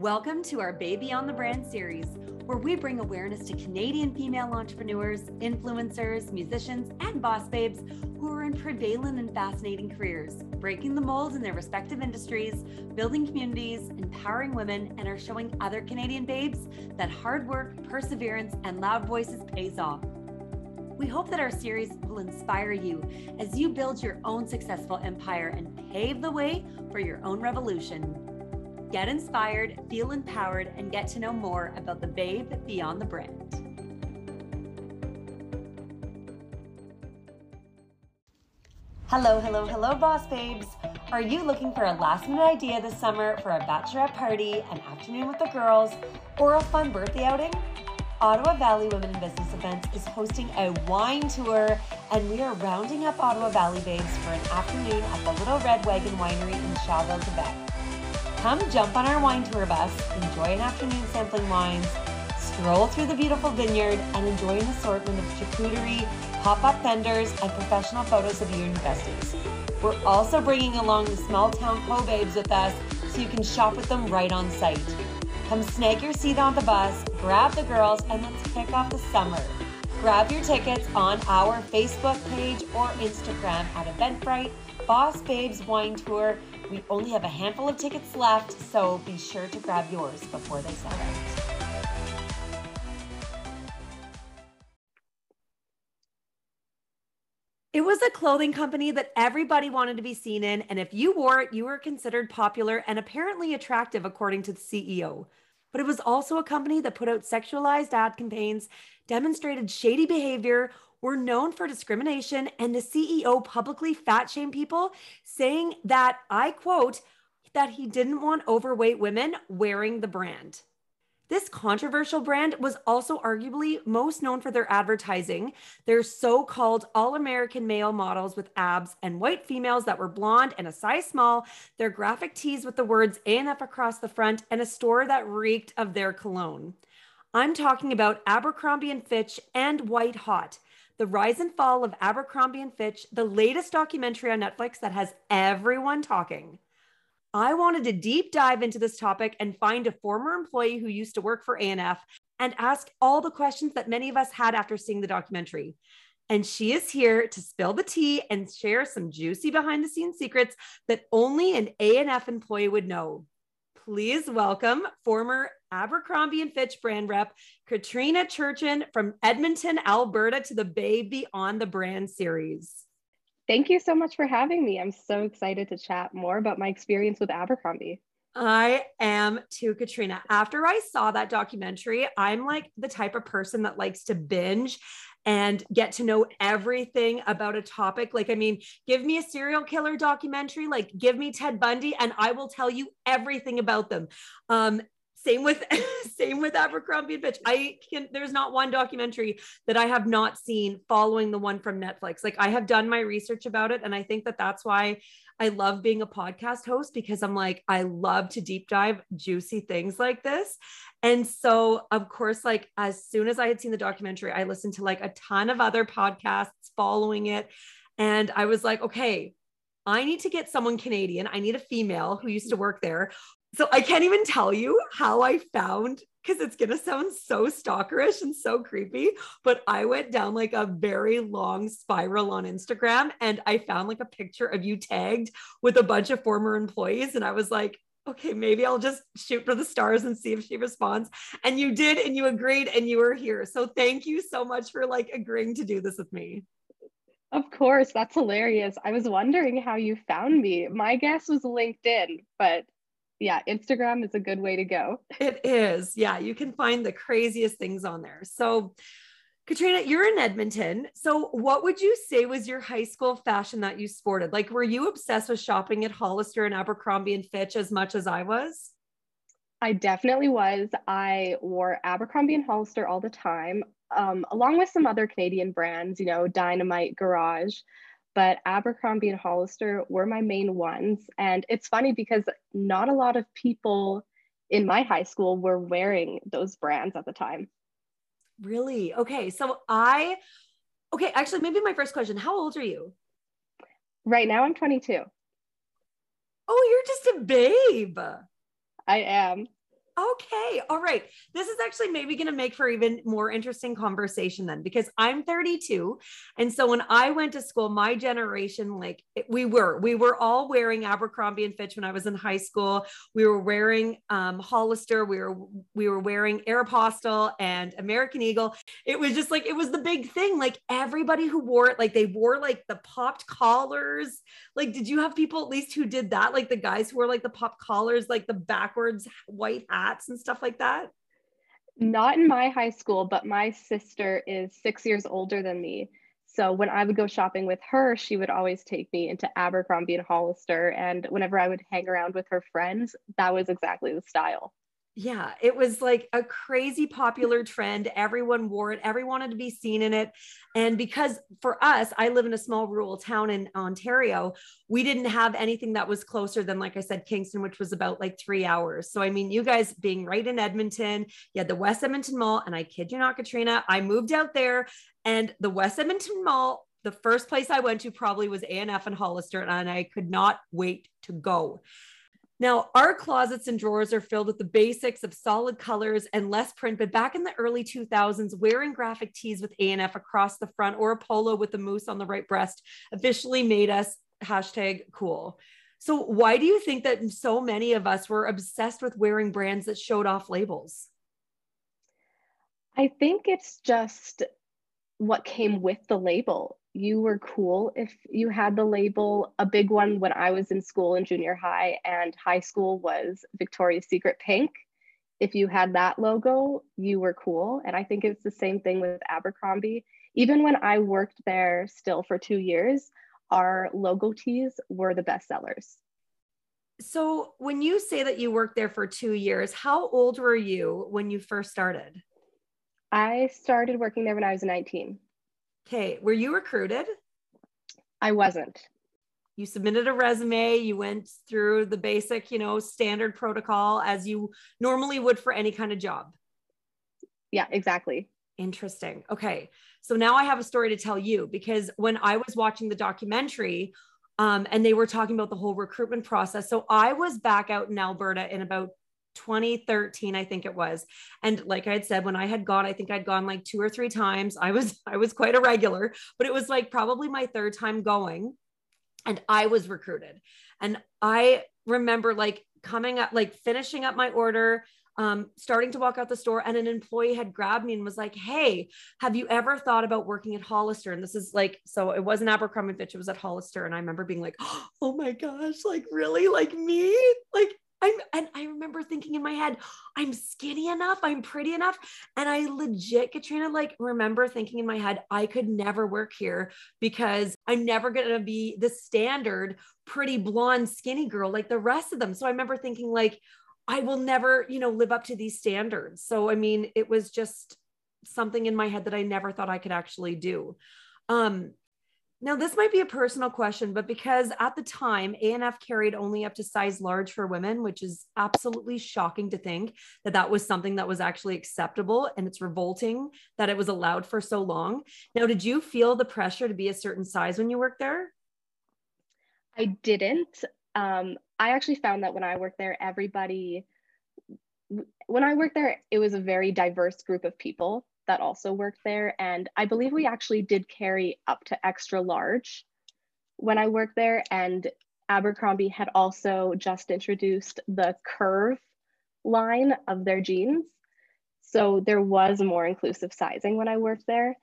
Welcome to our Babe Beyond the Brand series, where we bring awareness to Canadian female entrepreneurs, influencers, musicians, and boss babes who are in prevalent and fascinating careers, breaking the mold in their respective industries, building communities, empowering women, and are showing other Canadian babes that hard work, perseverance, and loud voices pays off. We hope that our series will inspire you as you build your own successful empire and pave the way for your own revolution. Get inspired, feel empowered, and get to know more about the babe beyond the brand. Hello, hello, hello, boss babes. Are you looking for a last minute idea this summer for a bachelorette party, an afternoon with the girls, or a fun birthday outing? Ottawa Valley Women in Business Events is hosting a wine tour, and we are rounding up Ottawa Valley babes for an afternoon at the Little Red Wagon Winery in Shawville, Quebec. Come jump on our wine tour bus, enjoy an afternoon sampling wines, stroll through the beautiful vineyard, and enjoy an assortment of charcuterie, pop-up vendors, and professional photos of you and your besties. We're also bringing along the small town co-babes with us so you can shop with them right on site. Come snag your seat on the bus, grab the girls, and let's kick off the summer. Grab your tickets on our Facebook page or Instagram at Eventbrite, Boss Babes Wine Tour, we only have a handful of tickets left, so be sure to grab yours before they sell out. It was a clothing company that everybody wanted to be seen in, and if you wore it, you were considered popular and apparently attractive, according to the CEO. But it was also a company that put out sexualized ad campaigns, demonstrated shady behavior, were known for discrimination, and the CEO publicly fat shamed people, saying that, I quote, that he didn't want overweight women wearing the brand. This controversial brand was also arguably most known for their advertising. Their so called all American male models with abs and white females that were blonde and a size small, their graphic tees with the words ANF across the front, and a store that reeked of their cologne. I'm talking about Abercrombie and Fitch and White Hot. The Rise and Fall of Abercrombie and Fitch, the latest documentary on Netflix that has everyone talking. I wanted to deep dive into this topic and find a former employee who used to work for ANF and ask all the questions that many of us had after seeing the documentary. And she is here to spill the tea and share some juicy behind the scenes secrets that only an ANF employee would know. Please welcome former Abercrombie and Fitch brand rep, Katrina Turchin from Edmonton, Alberta, to the Babe Beyond the Brand series. Thank you so much for having me. I'm so excited to chat more about my experience with Abercrombie. I am too, Katrina. After I saw that documentary, I'm like the type of person that likes to binge and get to know everything about a topic. Like, I mean, give me a serial killer documentary, like, give me Ted Bundy, and I will tell you everything about them. Um, same with same with Abercrombie and Fitch. I can there's not one documentary that I have not seen following the one from Netflix. Like I have done my research about it and I think that that's why I love being a podcast host because I'm like I love to deep dive juicy things like this. And so of course like as soon as I had seen the documentary I listened to like a ton of other podcasts following it and I was like okay, I need to get someone Canadian. I need a female who used to work there so I can't even tell you how I found because it's going to sound so stalkerish and so creepy, but I went down like a very long spiral on Instagram and I found like a picture of you tagged with a bunch of former employees. And I was like, okay, maybe I'll just shoot for the stars and see if she responds. And you did, and you agreed, and you were here. So thank you so much for like agreeing to do this with me. Of course, that's hilarious. I was wondering how you found me. My guess was LinkedIn, but yeah, Instagram is a good way to go. It is. Yeah, you can find the craziest things on there. So, Katrina, you're in Edmonton. So, what would you say was your high school fashion that you sported? Like, were you obsessed with shopping at Hollister and Abercrombie and Fitch as much as I was? I definitely was. I wore Abercrombie and Hollister all the time, um, along with some other Canadian brands, you know, Dynamite, Garage but Abercrombie and Hollister were my main ones. And it's funny because not a lot of people in my high school were wearing those brands at the time. Really? Okay. So I, okay, actually, maybe my first question How old are you? Right now, I'm 22. Oh, you're just a babe. I am. Okay. All right. This is actually maybe going to make for even more interesting conversation then, because I'm 32. And so when I went to school, my generation, like we were, we were all wearing Abercrombie and Fitch when I was in high school. We were wearing um, Hollister. We were, we were wearing Aeropostale and American Eagle. It was just like, it was the big thing. Like everybody who wore it, like they wore like the popped collars. Like, did you have people at least who did that? Like the guys who were like the pop collars, like the backwards white hat and stuff like that? Not in my high school, but my sister is six years older than me. So when I would go shopping with her, she would always take me into Abercrombie and Hollister. And whenever I would hang around with her friends, that was exactly the style yeah, it was like a crazy popular trend. Everyone wore it, everyone wanted to be seen in it. And because for us, I live in a small rural town in Ontario, we didn't have anything that was closer than, like I said, Kingston, which was about like three hours. So, I mean, you guys being right in Edmonton, you had the West Edmonton Mall. And I kid you not, Katrina, I moved out there and the West Edmonton Mall the first place I went to probably was ANF and Hollister, and I could not wait to go. Now, our closets and drawers are filled with the basics of solid colors and less print, but back in the early 2000s, wearing graphic tees with ANF across the front or a polo with the moose on the right breast officially made us hashtag cool. So, why do you think that so many of us were obsessed with wearing brands that showed off labels? I think it's just what came with the label you were cool if you had the label. A big one when I was in school in junior high and high school was Victoria's Secret Pink. If you had that logo, you were cool. And I think it's the same thing with Abercrombie. Even when I worked there still for two years, our logo tees were the best sellers. So, when you say that you worked there for two years, how old were you when you first started? I started working there when I was 19. Okay. Were you recruited? I wasn't. You submitted a resume, you went through the basic, you know, standard protocol as you normally would for any kind of job. Yeah, exactly. Interesting. Okay. So now I have a story to tell you because when I was watching the documentary, um, and they were talking about the whole recruitment process. So I was back out in Alberta in about 2013 i think it was. And like i had said when i had gone i think i'd gone like two or three times. I was i was quite a regular but it was like probably my third time going and i was recruited. And i remember like coming up like finishing up my order um, starting to walk out the store and an employee had grabbed me and was like hey have you ever thought about working at hollister? And this is like so it wasn't abercrombie fitch it was at hollister. And i remember being like oh my gosh like really? Like me? Like I'm, and I remember thinking in my head, I'm skinny enough, I'm pretty enough. And I legit, Katrina, like remember thinking in my head, I could never work here because I'm never to be the standard pretty blonde, skinny girl like the rest of them. So I remember thinking, like, I will never, you know, live up to these standards. So, I mean, it was just something in my head that I never thought I could actually do. Um, now, this might be a personal question, but because at the time ANF carried only up to size large for women, which is absolutely shocking to think that that was something that was actually acceptable. And it's revolting that it was allowed for so long. Now, did you feel the pressure to be a certain size when you worked there? I didn't. Um, I actually found that when I worked there, everybody, when I worked there, it was a very diverse group of people that also worked there. And I believe we actually did carry up to extra large when I worked there. And Abercrombie had also just introduced the curve line of their jeans. So there was more inclusive sizing when I worked there.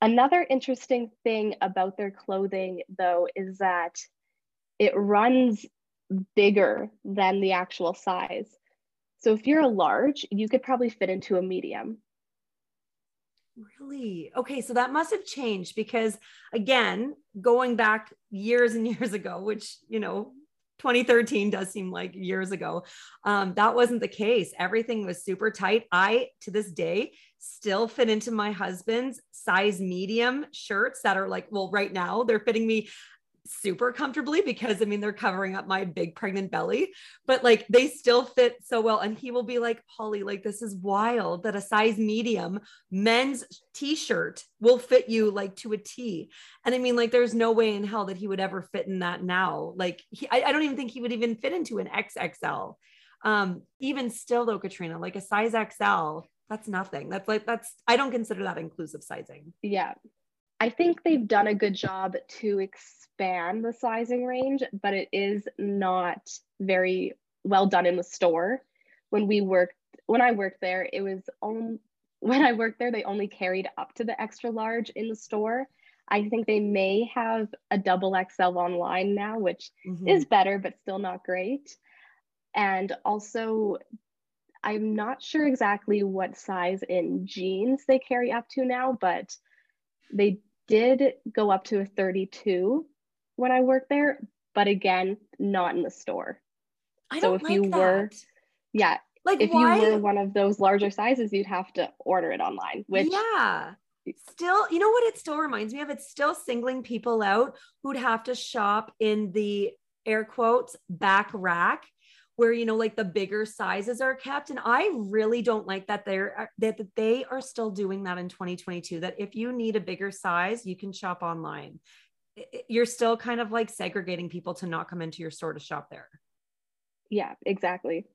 Another interesting thing about their clothing, though, is that it runs bigger than the actual size. So if you're a large, you could probably fit into a medium. Really? Okay, so that must have changed because again, going back years and years ago, which, you know, 2013 does seem like years ago. Um, that wasn't the case. Everything was super tight. I, to this day, still fit into my husband's size medium shirts that are like, well, right now they're fitting me super comfortably because I mean they're covering up my big pregnant belly, but like they still fit so well. And he will be like, Holly, like this is wild that a size medium men's t-shirt will fit you like to a T. And I mean, like there's no way in hell that he would ever fit in that now. Like he, I, I don't even think he would even fit into an XXL. Um, even still though, Katrina, like a size XL, that's nothing. That's like that's I don't consider that inclusive sizing. Yeah. I think they've done a good job to expand the sizing range, but it is not very well done in the store. When we worked when I worked there, it was on when I worked there, they only carried up to the extra large in the store. I think they may have a double XL online now, which mm-hmm. is better, but still not great. And also, I'm not sure exactly what size in jeans they carry up to now, but they did go up to a 32 when I worked there, but again, not in the store. I so if like you that. were, yeah, like if why? you were one of those larger sizes, you'd have to order it online, which yeah. Still, you know what it still reminds me of? It's still singling people out who'd have to shop in the air quotes back rack where you know like the bigger sizes are kept and i really don't like that they're uh, that they are still doing that in 2022 that if you need a bigger size you can shop online you're still kind of like segregating people to not come into your store to shop there yeah exactly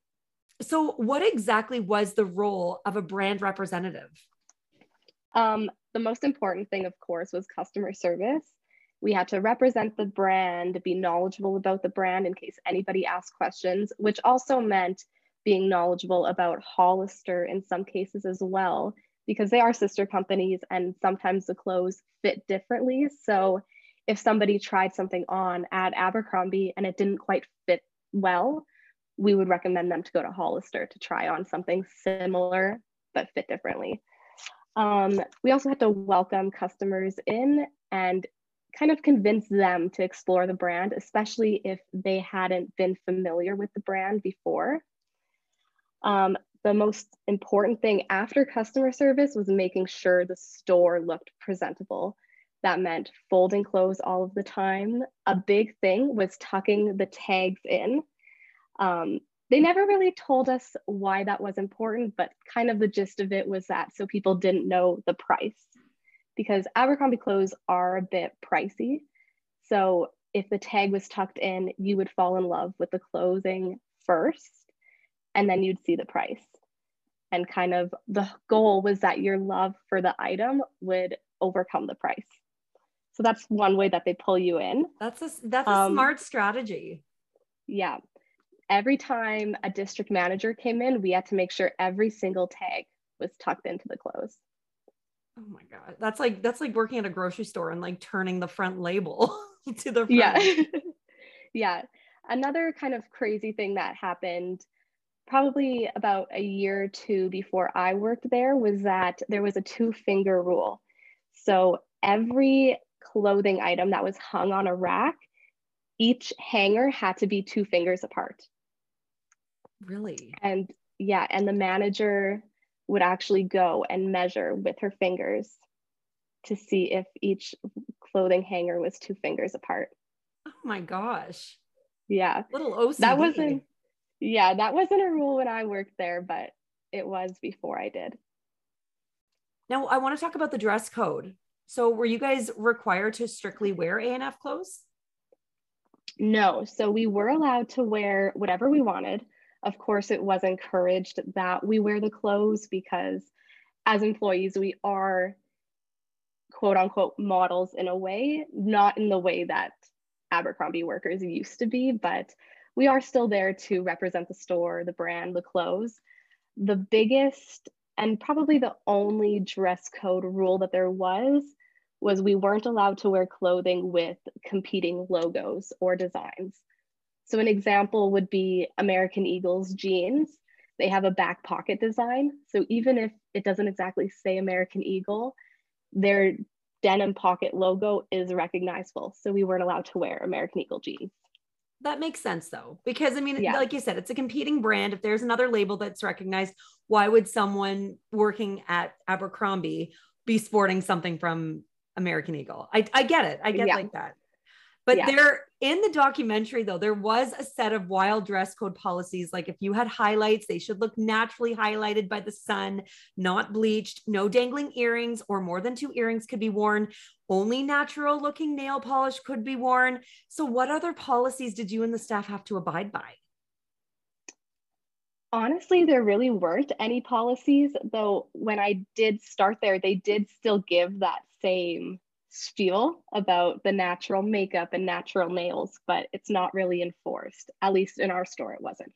so, what exactly was the role of a brand representative? Um, the most important thing, of course, was customer service. We had to represent the brand, be knowledgeable about the brand in case anybody asked questions, which also meant being knowledgeable about Hollister in some cases as well, because they are sister companies and sometimes the clothes fit differently. So if somebody tried something on at Abercrombie and it didn't quite fit well, we would recommend them to go to Hollister to try on something similar but fit differently. Um, we also had to welcome customers in and kind of convince them to explore the brand, especially if they hadn't been familiar with the brand before. Um, the most important thing after customer service was making sure the store looked presentable. That meant folding clothes all of the time. A big thing was tucking the tags in um, they never really told us why that was important, but kind of the gist of it was that so people didn't know the price because Abercrombie clothes are a bit pricey. So if the tag was tucked in, you would fall in love with the clothing first, and then you'd see the price. And kind of the goal was that your love for the item would overcome the price. So that's one way that they pull you in. That's a that's a um, smart strategy. Yeah every time a district manager came in, we had to make sure every single tag was tucked into the clothes. Oh my god, that's like that's like working at a grocery store and like turning the front label to the front. Yeah. yeah. Another kind of crazy thing that happened probably about a year or two before I worked there was that there was a two finger rule. So every clothing item that was hung on a rack, each hanger had to be two fingers apart. Really? And yeah, and the manager would actually go and measure with her fingers to see if each clothing hanger was two fingers apart. Oh my gosh. Yeah. Little OCD. That wasn't yeah, that wasn't a rule when I worked there, but it was before I did. Now I want to talk about the dress code. So were you guys required to strictly wear A&F clothes? No. So we were allowed to wear whatever we wanted. Of course, it was encouraged that we wear the clothes because as employees, we are quote unquote models in a way, not in the way that Abercrombie workers used to be, but we are still there to represent the store, the brand, the clothes. The biggest and probably the only dress code rule that there was was we weren't allowed to wear clothing with competing logos or designs. So an example would be American Eagle's jeans. They have a back pocket design. So even if it doesn't exactly say American Eagle, their denim pocket logo is recognizable. So we weren't allowed to wear American Eagle jeans. That makes sense though, because I mean, yeah. like you said, it's a competing brand. If there's another label that's recognized, why would someone working at Abercrombie be sporting something from American Eagle? I, I get it. I get yeah. like that. But yeah. there in the documentary, though, there was a set of wild dress code policies. Like if you had highlights, they should look naturally highlighted by the sun, not bleached, no dangling earrings, or more than two earrings could be worn. Only natural looking nail polish could be worn. So, what other policies did you and the staff have to abide by? Honestly, there really weren't any policies, though when I did start there, they did still give that same spiel about the natural makeup and natural nails, but it's not really enforced. At least in our store, it wasn't.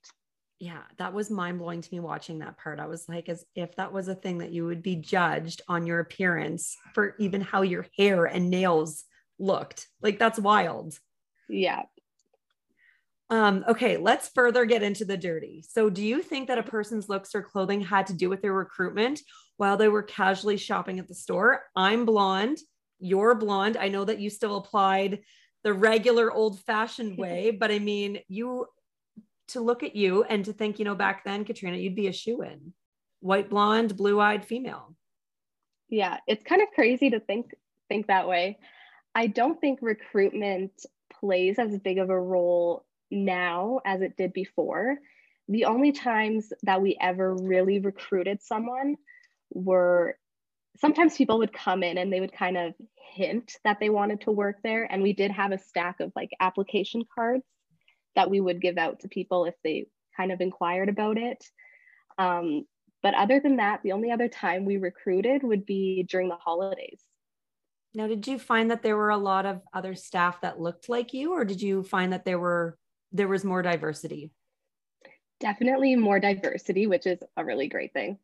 Yeah, that was mind blowing to me watching that part. I was like, as if that was a thing that you would be judged on your appearance for even how your hair and nails looked. Like, that's wild. Yeah. Um, okay, let's further get into the dirty. So, do you think that a person's looks or clothing had to do with their recruitment while they were casually shopping at the store? I'm blonde you're blonde. I know that you still applied the regular old fashioned way, but I mean, you to look at you and to think, you know, back then, Katrina, you'd be a shoe in white, blonde, blue eyed female. Yeah, it's kind of crazy to think think that way. I don't think recruitment plays as big of a role now as it did before. The only times that we ever really recruited someone were sometimes people would come in and they would kind of hint that they wanted to work there. And we did have a stack of like application cards that we would give out to people if they kind of inquired about it. Um, but other than that, the only other time we recruited would be during the holidays. Now, did you find that there were a lot of other staff that looked like you, or did you find that there were there was more diversity? Definitely more diversity, which is a really great thing.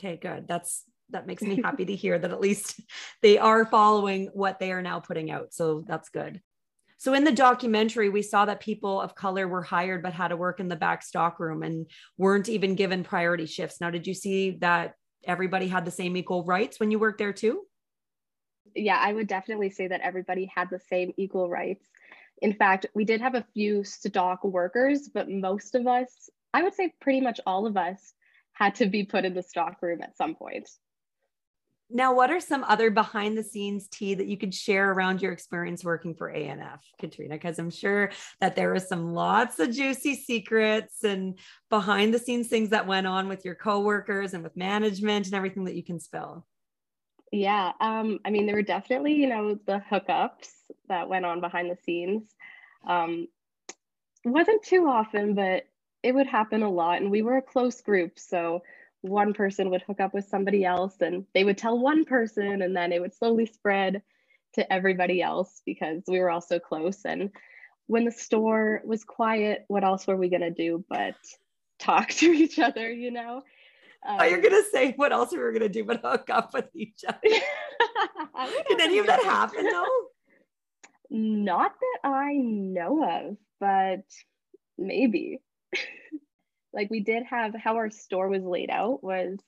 Okay, good. That's that makes me happy to hear that at least they are following what they are now putting out. So that's good. So in the documentary, we saw that people of color were hired but had to work in the back stock room and weren't even given priority shifts. Now, did you see that everybody had the same equal rights when you worked there too? Yeah, I would definitely say that everybody had the same equal rights. In fact, we did have a few stock workers, but most of us, I would say pretty much all of us, had to be put in the stock room at some point. Now, what are some other behind the scenes tea that you could share around your experience working for ANF, Katrina? Because I'm sure that there was some lots of juicy secrets and behind the scenes things that went on with your coworkers and with management and everything that you can spill. Yeah, um, I mean, there were definitely, you know, the hookups that went on behind the scenes. Um, wasn't too often, but it would happen a lot, and we were a close group, so one person would hook up with somebody else and they would tell one person and then it would slowly spread to everybody else because we were all so close. And when the store was quiet what else were we going to do but talk to each other you know? Um, oh, you're gonna say what else we were gonna do but hook up with each other. Did any of that happen though? Not that i know of but maybe like we did have how our store was laid out was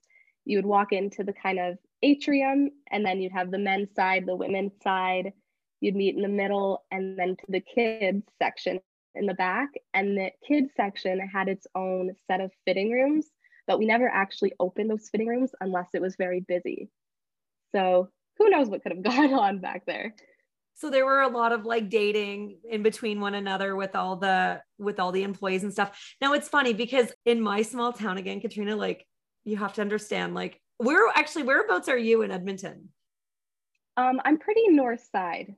you would walk into the kind of atrium and then you'd have the men's side the women's side. You'd meet in the middle and then to the kids section in the back. And the kids section had its own set of fitting rooms but we never actually opened those fitting rooms unless it was very busy. So who knows what could have gone on back there so there were a lot of like dating in between one another with all the with all the employees and stuff. Now it's funny because in my small town again katrina like you have to understand like where actually whereabouts are you in edmonton? Um i'm pretty north side.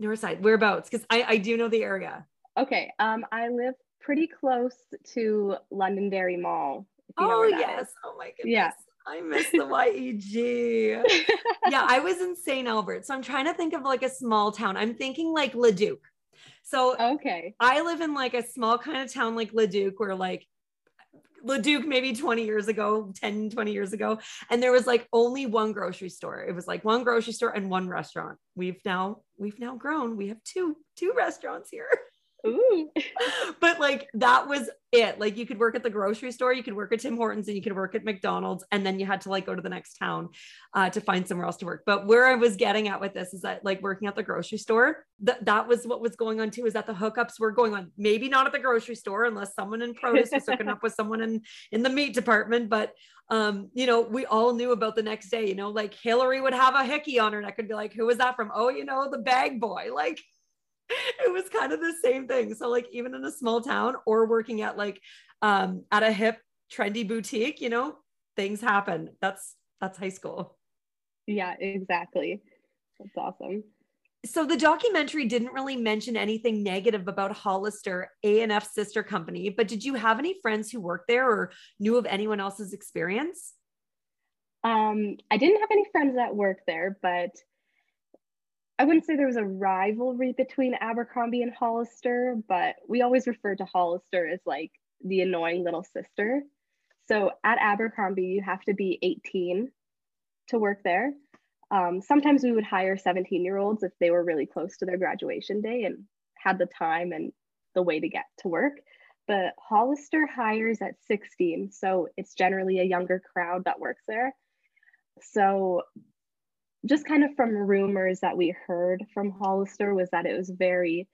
North side. Whereabouts? Because i i do know the area. Okay um i live pretty close to londonderry mall oh yes is. oh my goodness. yeah I miss the YEG. yeah, I was in St. Albert. So I'm trying to think of like a small town. I'm thinking like Leduc. So okay. I live in like a small kind of town like Leduc where like Leduc maybe 20 years ago, 10, 20 years ago. And there was like only one grocery store. It was like one grocery store and one restaurant. We've now, we've now grown. We have two, two restaurants here. But like that was it. Like you could work at the grocery store, you could work at Tim Hortons, and you could work at McDonald's, and then you had to like go to the next town uh, to find somewhere else to work. But where I was getting at with this is that like working at the grocery store, that that was what was going on too. Is that the hookups were going on? Maybe not at the grocery store, unless someone in produce was hooking up with someone in in the meat department. But um, you know, we all knew about the next day. You know, like Hillary would have a hickey on her neck and be like, "Who was that from?" Oh, you know, the bag boy. Like it was kind of the same thing. So like even in a small town or working at like um at a hip trendy boutique, you know, things happen. That's that's high school. Yeah, exactly. That's awesome. So the documentary didn't really mention anything negative about Hollister, A&F sister company, but did you have any friends who worked there or knew of anyone else's experience? Um, I didn't have any friends that worked there, but I wouldn't say there was a rivalry between Abercrombie and Hollister, but we always referred to Hollister as like the annoying little sister. So at Abercrombie, you have to be 18 to work there. Um, sometimes we would hire 17 year olds if they were really close to their graduation day and had the time and the way to get to work. But Hollister hires at 16. So it's generally a younger crowd that works there. So just kind of from rumors that we heard from Hollister was that it was very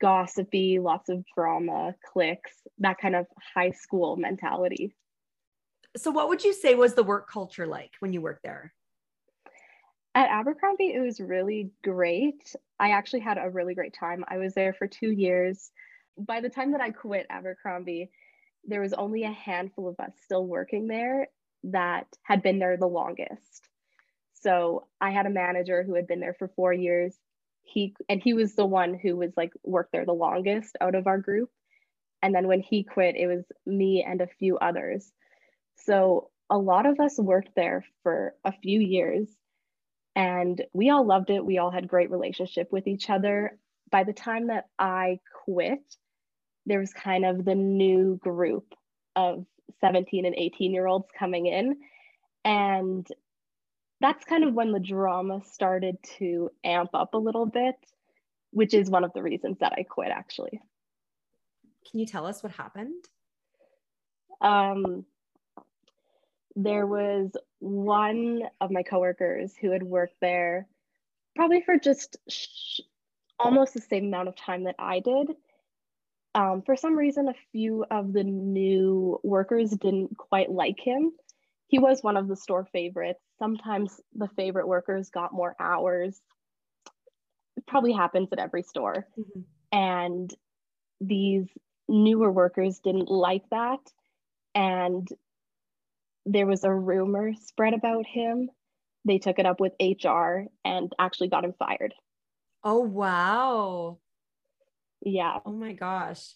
gossipy, lots of drama, cliques, that kind of high school mentality. So, what would you say was the work culture like when you worked there? At Abercrombie, it was really great. I actually had a really great time. I was there for two years. By the time that I quit Abercrombie, there was only a handful of us still working there that had been there the longest. So I had a manager who had been there for four years. He and he was the one who was like worked there the longest out of our group. And then when he quit, it was me and a few others. So a lot of us worked there for a few years and we all loved it. We all had great relationship with each other. By the time that I quit, there was kind of the new group of 17 and 18 year olds coming in. And that's kind of when the drama started to amp up a little bit, which is one of the reasons that I quit actually. Can you tell us what happened? Um, there was one of my coworkers who had worked there probably for just sh- almost the same amount of time that I did. Um, for some reason, a few of the new workers didn't quite like him. He was one of the store favorites. Sometimes the favorite workers got more hours. It probably happens at every store. Mm-hmm. And these newer workers didn't like that. And there was a rumor spread about him. They took it up with HR and actually got him fired. Oh, wow. Yeah. Oh my gosh.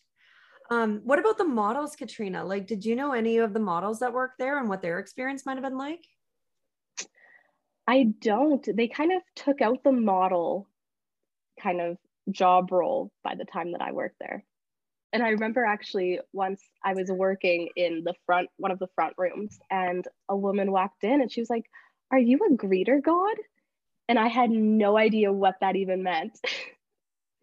Um, what about the models, Katrina? Like, did you know any of the models that work there and what their experience might have been like? I don't. They kind of took out the model kind of job role by the time that I worked there. And I remember actually once I was working in the front, one of the front rooms, and a woman walked in and she was like, Are you a greeter god? And I had no idea what that even meant.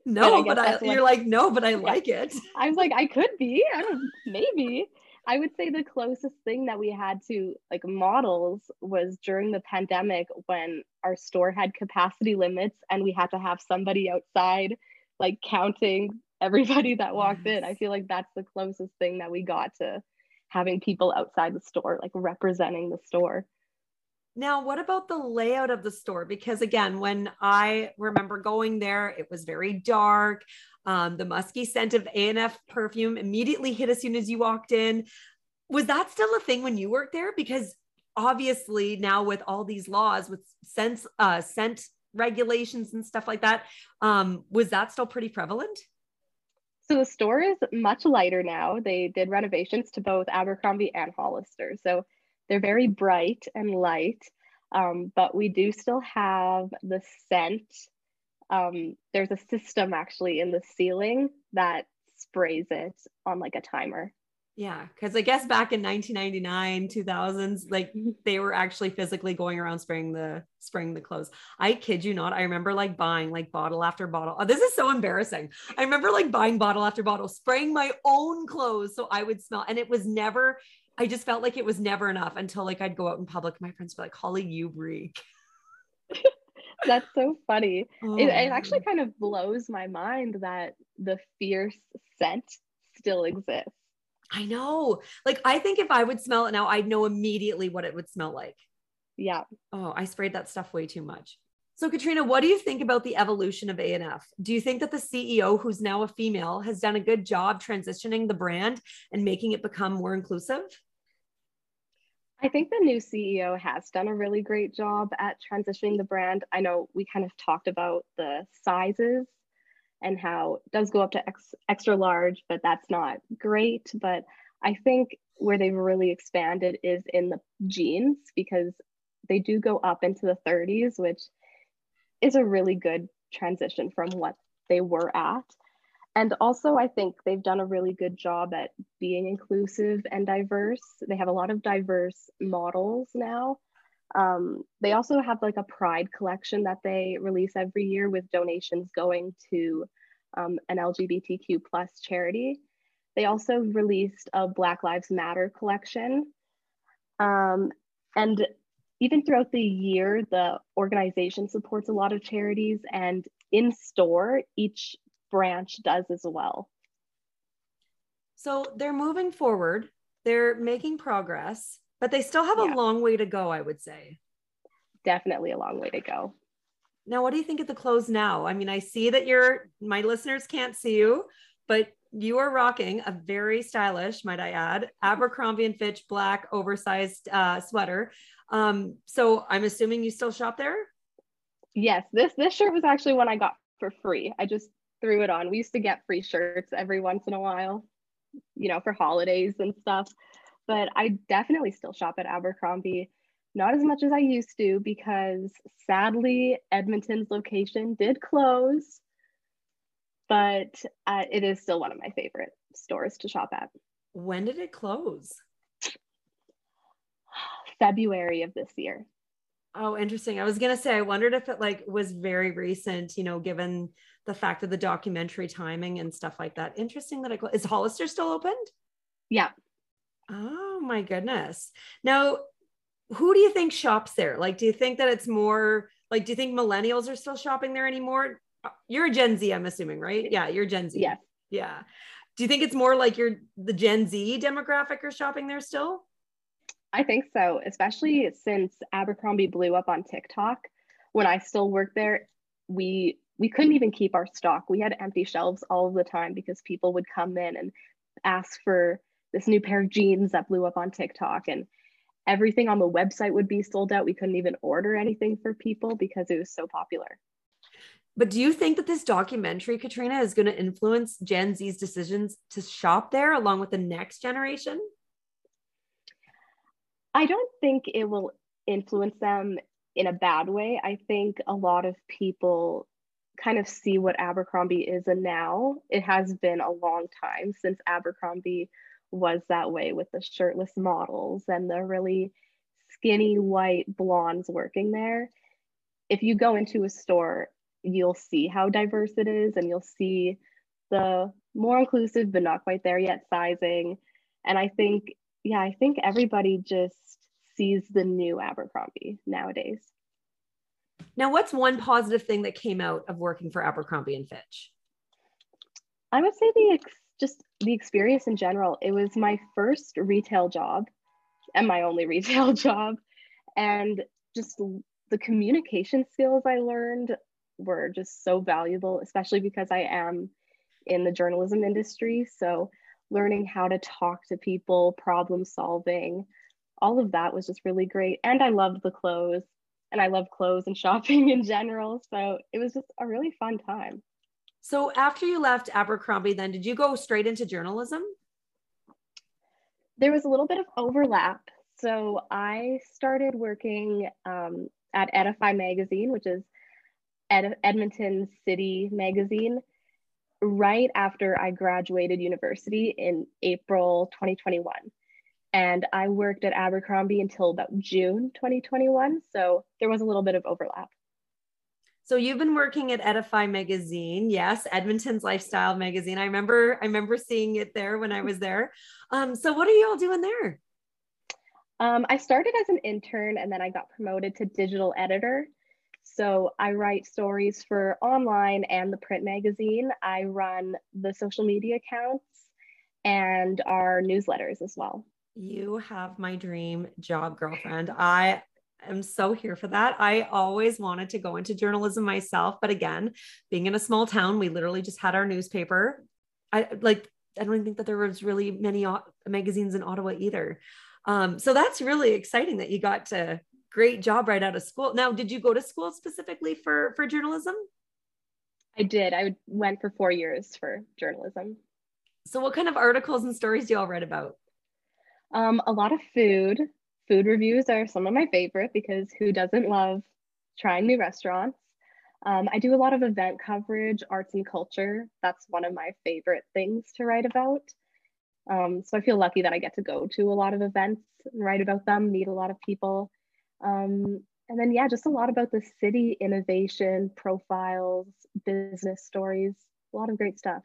No, but, I, but I you're like, no, but I yeah. like it. I was like, I could be. I don't maybe. I would say the closest thing that we had to like models was during the pandemic when our store had capacity limits and we had to have somebody outside like counting everybody that walked yes. in. I feel like that's the closest thing that we got to having people outside the store, like representing the store. Now, what about the layout of the store? Because again, when I remember going there, it was very dark. Um, the musky scent of A&F perfume immediately hit as soon as you walked in. Was that still a thing when you worked there? Because obviously now with all these laws, with scent, uh, scent regulations and stuff like that, um, was that still pretty prevalent? So the store is much lighter now. They did renovations to both Abercrombie and Hollister. So they're very bright and light, um, but we do still have the scent. Um, there's a system actually in the ceiling that sprays it on like a timer. Yeah, because I guess back in 1999, 2000s, like they were actually physically going around spraying the spraying the clothes. I kid you not. I remember like buying like bottle after bottle. Oh, this is so embarrassing. I remember like buying bottle after bottle, spraying my own clothes so I would smell. And it was never I just felt like it was never enough until like I'd go out in public. My friends were like, Holly, you reek. That's so funny. Oh. It, it actually oh. kind of blows my mind that the fierce scent still exists. I know. Like, I think if I would smell it now, I'd know immediately what it would smell like. Yeah. Oh, I sprayed that stuff way too much. So, Katrina, what do you think about the evolution of A&F? Do you think that the CEO, who's now a female, has done a good job transitioning the brand and making it become more inclusive? I think the new CEO has done a really great job at transitioning the brand. I know we kind of talked about the sizes and how it does go up to ex- extra large, but that's not great. But I think where they've really expanded is in the jeans because they do go up into the 30s, which is a really good transition from what they were at. And also, I think they've done a really good job at being inclusive and diverse. They have a lot of diverse models now. Um, they also have like a pride collection that they release every year with donations going to um, an LGBTQ plus charity. They also released a Black Lives Matter collection. Um, and even throughout the year, the organization supports a lot of charities and in store, each branch does as well. So they're moving forward, they're making progress, but they still have yeah. a long way to go, I would say. Definitely a long way to go. Now, what do you think of the clothes now? I mean, I see that you're, my listeners can't see you, but you are rocking a very stylish, might I add, Abercrombie and Fitch black oversized uh, sweater. Um, so I'm assuming you still shop there. Yes, this this shirt was actually one I got for free. I just threw it on. We used to get free shirts every once in a while, you know, for holidays and stuff. But I definitely still shop at Abercrombie, not as much as I used to because sadly Edmonton's location did close. But uh, it is still one of my favorite stores to shop at. When did it close? February of this year. Oh, interesting. I was gonna say, I wondered if it like was very recent, you know, given the fact of the documentary timing and stuff like that. Interesting that I is Hollister still opened? Yeah. Oh my goodness. Now, who do you think shops there? Like, do you think that it's more like, do you think millennials are still shopping there anymore? Uh, you're a Gen Z, I'm assuming, right? Yeah, you're Gen Z. Yeah. Yeah. Do you think it's more like you're the Gen Z demographic are shopping there still? I think so, especially since Abercrombie blew up on TikTok. When I still worked there, we we couldn't even keep our stock. We had empty shelves all the time because people would come in and ask for this new pair of jeans that blew up on TikTok and everything on the website would be sold out. We couldn't even order anything for people because it was so popular. But do you think that this documentary, Katrina, is going to influence Gen Z's decisions to shop there along with the next generation? I don't think it will influence them in a bad way. I think a lot of people kind of see what Abercrombie is and now. It has been a long time since Abercrombie was that way with the shirtless models and the really skinny white blondes working there. If you go into a store, you'll see how diverse it is and you'll see the more inclusive but not quite there yet sizing. And I think, yeah, I think everybody just sees the new Abercrombie nowadays. Now, what's one positive thing that came out of working for Abercrombie and Fitch? I would say the ex- just the experience in general. It was my first retail job and my only retail job. And just the communication skills I learned were just so valuable, especially because I am in the journalism industry. So, learning how to talk to people, problem solving, all of that was just really great. And I loved the clothes and I love clothes and shopping in general. So it was just a really fun time. So after you left Abercrombie, then did you go straight into journalism? There was a little bit of overlap. So I started working um, at Edify Magazine, which is Ed- Edmonton City Magazine, right after I graduated university in April 2021 and I worked at Abercrombie until about June 2021. So there was a little bit of overlap. So you've been working at Edify magazine, yes, Edmonton's lifestyle magazine. I remember I remember seeing it there when I was there. Um, so what are you all doing there? Um, I started as an intern and then I got promoted to digital editor. So I write stories for online and the print magazine. I run the social media accounts and our newsletters as well. You have my dream job, girlfriend. I am so here for that. I always wanted to go into journalism myself, but again, being in a small town, we literally just had our newspaper. I like I don't think that there was really many magazines in Ottawa either. Um, so that's really exciting that you got to great job right out of school. Now, did you go to school specifically for for journalism? I did. I went for four years for journalism. So, what kind of articles and stories do you all read about? Um, a lot of food. Food reviews are some of my favorite because who doesn't love trying new restaurants? Um, I do a lot of event coverage, arts and culture. That's one of my favorite things to write about. Um, so I feel lucky that I get to go to a lot of events and write about them, meet a lot of people. Um, and then, yeah, just a lot about the city, innovation, profiles, business stories, a lot of great stuff.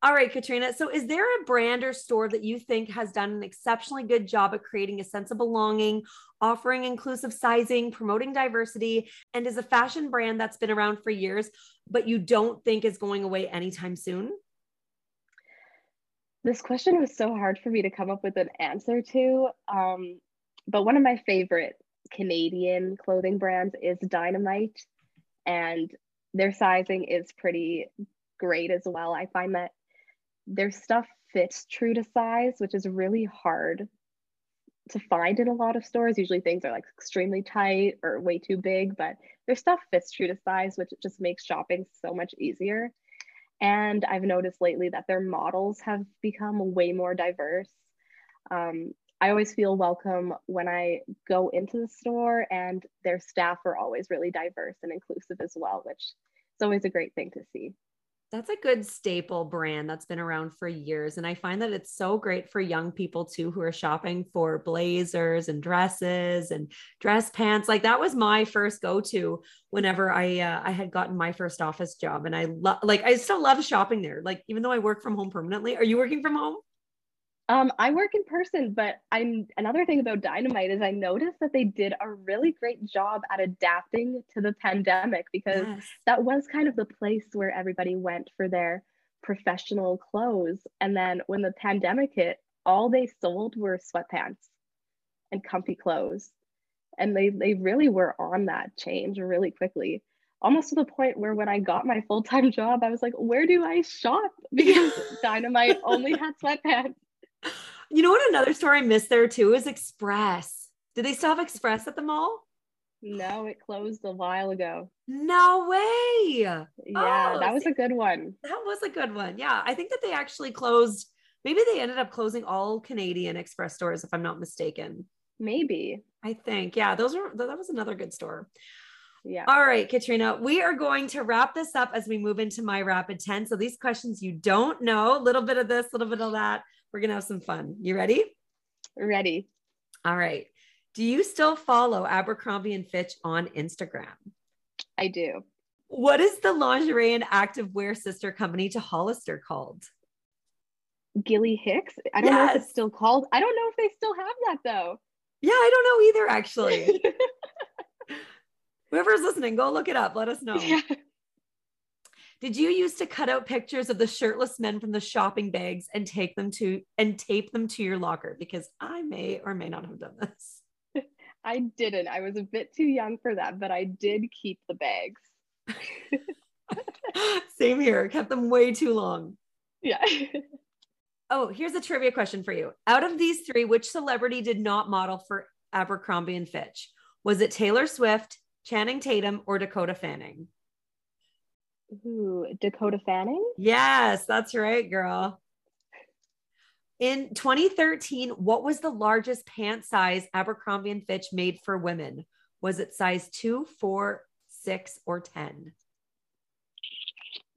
All right, Katrina. So, is there a brand or store that you think has done an exceptionally good job at creating a sense of belonging, offering inclusive sizing, promoting diversity, and is a fashion brand that's been around for years, but you don't think is going away anytime soon? This question was so hard for me to come up with an answer to. Um, but one of my favorite Canadian clothing brands is Dynamite, and their sizing is pretty great as well. I find that their stuff fits true to size, which is really hard to find in a lot of stores. Usually things are like extremely tight or way too big, but their stuff fits true to size, which just makes shopping so much easier. And I've noticed lately that their models have become way more diverse. Um, I always feel welcome when I go into the store, and their staff are always really diverse and inclusive as well, which is always a great thing to see. That's a good staple brand that's been around for years. And I find that it's so great for young people too who are shopping for blazers and dresses and dress pants. Like that was my first go to whenever I uh, I had gotten my first office job. And I love like I still love shopping there. Like even though I work from home permanently. Are you working from home? Um, I work in person, but I'm another thing about Dynamite is I noticed that they did a really great job at adapting to the pandemic because yes. that was kind of the place where everybody went for their professional clothes. And then when the pandemic hit, all they sold were sweatpants and comfy clothes. And they they really were on that change really quickly. Almost to the point where when I got my full-time job, I was like, where do I shop? Because Dynamite only had sweatpants. You know what? Another store I missed there too is Express. Did they still have Express at the mall? No, it closed a while ago. No way. Yeah, oh, that was a good one. That was a good one. Yeah, I think that they actually closed. Maybe they ended up closing all Canadian Express stores, if I'm not mistaken. Maybe. I think. Yeah, those were that was another good store. Yeah. All right, Katrina, we are going to wrap this up as we move into my rapid 10. So these questions you don't know, a little bit of this, a little bit of that. We're going to have some fun. You ready? Ready. All right. Do you still follow Abercrombie and Fitch on Instagram? I do. What is the lingerie and activewear sister company to Hollister called? Gilly Hicks. I don't yes. know if it's still called. I don't know if they still have that though. Yeah, I don't know either, actually. Whoever's listening, go look it up. Let us know. Yeah. Did you used to cut out pictures of the shirtless men from the shopping bags and take them to and tape them to your locker? Because I may or may not have done this. I didn't. I was a bit too young for that, but I did keep the bags. Same here. Kept them way too long. Yeah. oh, here's a trivia question for you. Out of these three, which celebrity did not model for Abercrombie and Fitch? Was it Taylor Swift, Channing Tatum, or Dakota Fanning? Ooh, Dakota Fanning? Yes, that's right, girl. In 2013, what was the largest pant size Abercrombie and Fitch made for women? Was it size two, four, six, or 10?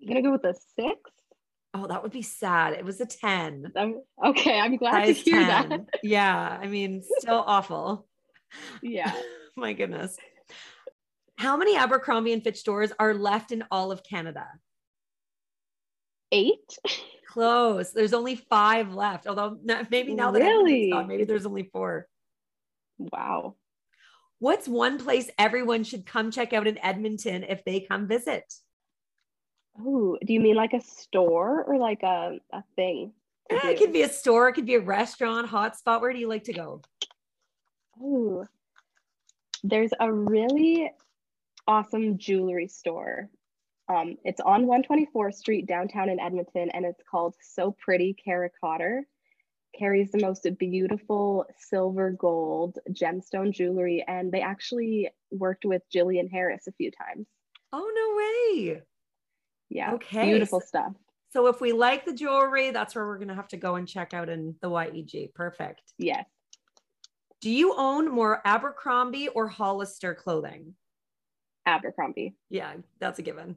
I'm gonna go with a six. Oh, that would be sad. It was a 10. Um, okay, I'm glad size to hear 10. that. yeah, I mean, still awful. Yeah. My goodness. How many Abercrombie and Fitch stores are left in all of Canada? Eight. Close. There's only five left. Although maybe now that really? gone, maybe there's only four. Wow. What's one place everyone should come check out in Edmonton if they come visit? Oh, do you mean like a store or like a, a thing? Yeah, it could be a store, it could be a restaurant, hotspot. Where do you like to go? Oh, there's a really awesome jewelry store. Um, it's on 124th Street downtown in Edmonton, and it's called So Pretty Cara Cotter, carries the most beautiful silver gold gemstone jewelry, and they actually worked with Jillian Harris a few times. Oh, no way. Yeah. Okay. Beautiful stuff. So if we like the jewelry, that's where we're going to have to go and check out in the YEG. Perfect. Yes. Do you own more Abercrombie or Hollister clothing? Abercrombie. Yeah, that's a given.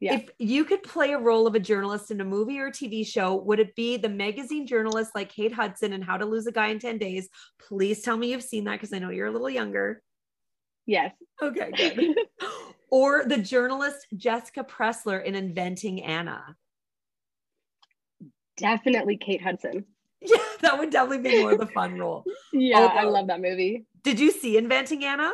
Yeah. If you could play a role of a journalist in a movie or TV show, would it be the magazine journalist like Kate Hudson and How to Lose a Guy in 10 Days? Please tell me you've seen that because I know you're a little younger. Yes. Okay, good. or the journalist Jessica Pressler in Inventing Anna. Definitely Kate Hudson. Yeah, that would definitely be more of the fun role. Yeah, Although, I love that movie. Did you see Inventing Anna?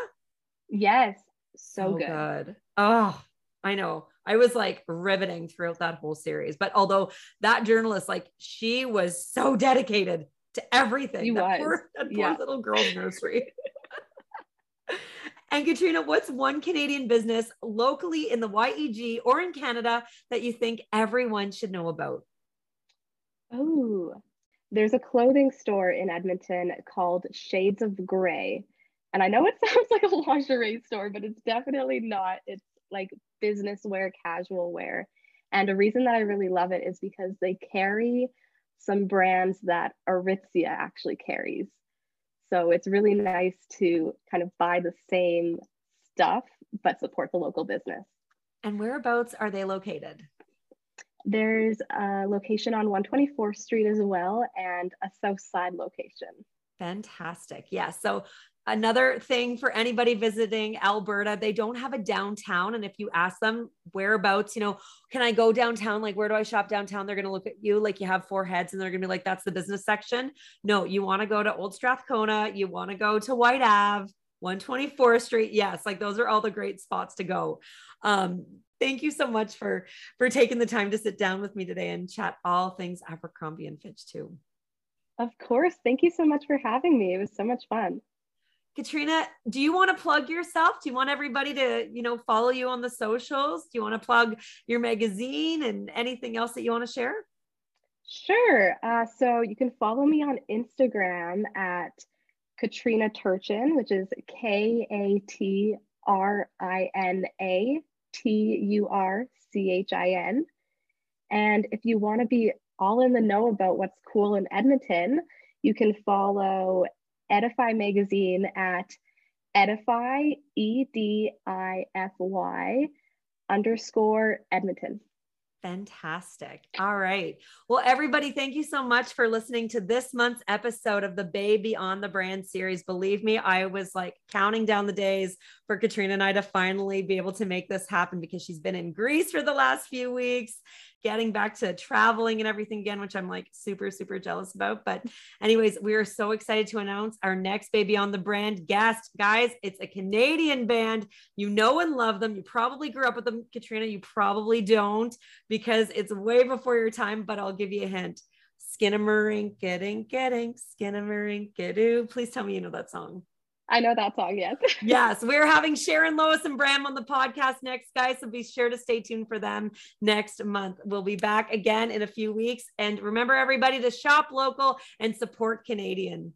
Yes. So, so good. Oh, I know. I was like riveting throughout that whole series. But although that journalist, like, she was so dedicated to everything. She that was. Poor, that poor yeah. little girl's nursery. and Katrina, what's one Canadian business locally in the YEG or in Canada that you think everyone should know about? Oh, there's a clothing store in Edmonton called Shades of Grey. And I know it sounds like a lingerie store, but it's definitely not. It's like business wear, casual wear. And a reason that I really love it is because they carry some brands that Aritzia actually carries. So it's really nice to kind of buy the same stuff, but support the local business. And whereabouts are they located? There's a location on 124th Street as well, and a South Side location. Fantastic. Yeah. So another thing for anybody visiting Alberta, they don't have a downtown. And if you ask them whereabouts, you know, can I go downtown? Like, where do I shop downtown? They're going to look at you like you have four heads and they're going to be like, that's the business section. No, you want to go to Old Strathcona, you want to go to White Ave, 124th Street. Yes, like those are all the great spots to go. Um, thank you so much for for taking the time to sit down with me today and chat all things Abercrombie and Fitch too. Of course. Thank you so much for having me. It was so much fun. Katrina, do you want to plug yourself? Do you want everybody to, you know, follow you on the socials? Do you want to plug your magazine and anything else that you want to share? Sure. Uh, so you can follow me on Instagram at Katrina Turchin, which is K A T R I N A T U R C H I N. And if you want to be all in the know about what's cool in Edmonton, you can follow Edify Magazine at Edify, E D I F Y underscore Edmonton. Fantastic. All right. Well, everybody, thank you so much for listening to this month's episode of the Babe Beyond the Brand series. Believe me, I was like counting down the days for Katrina and I to finally be able to make this happen because she's been in Greece for the last few weeks getting back to traveling and everything again, which I'm like super, super jealous about. But, anyways, we are so excited to announce our next Babe Beyond the Brand guest. Guys, it's a Canadian band. You know and love them. You probably grew up with them, Katrina. You probably don't because it's way before your time, but I'll give you a hint. Skinamarink, getting, getting, Skinamarink, doo. Please tell me you know that song. I know that song, yes. yes, we're having Sharon Lois and Bram on the podcast next, guys. So be sure to stay tuned for them next month. We'll be back again in a few weeks. And remember, everybody, to shop local and support Canadian.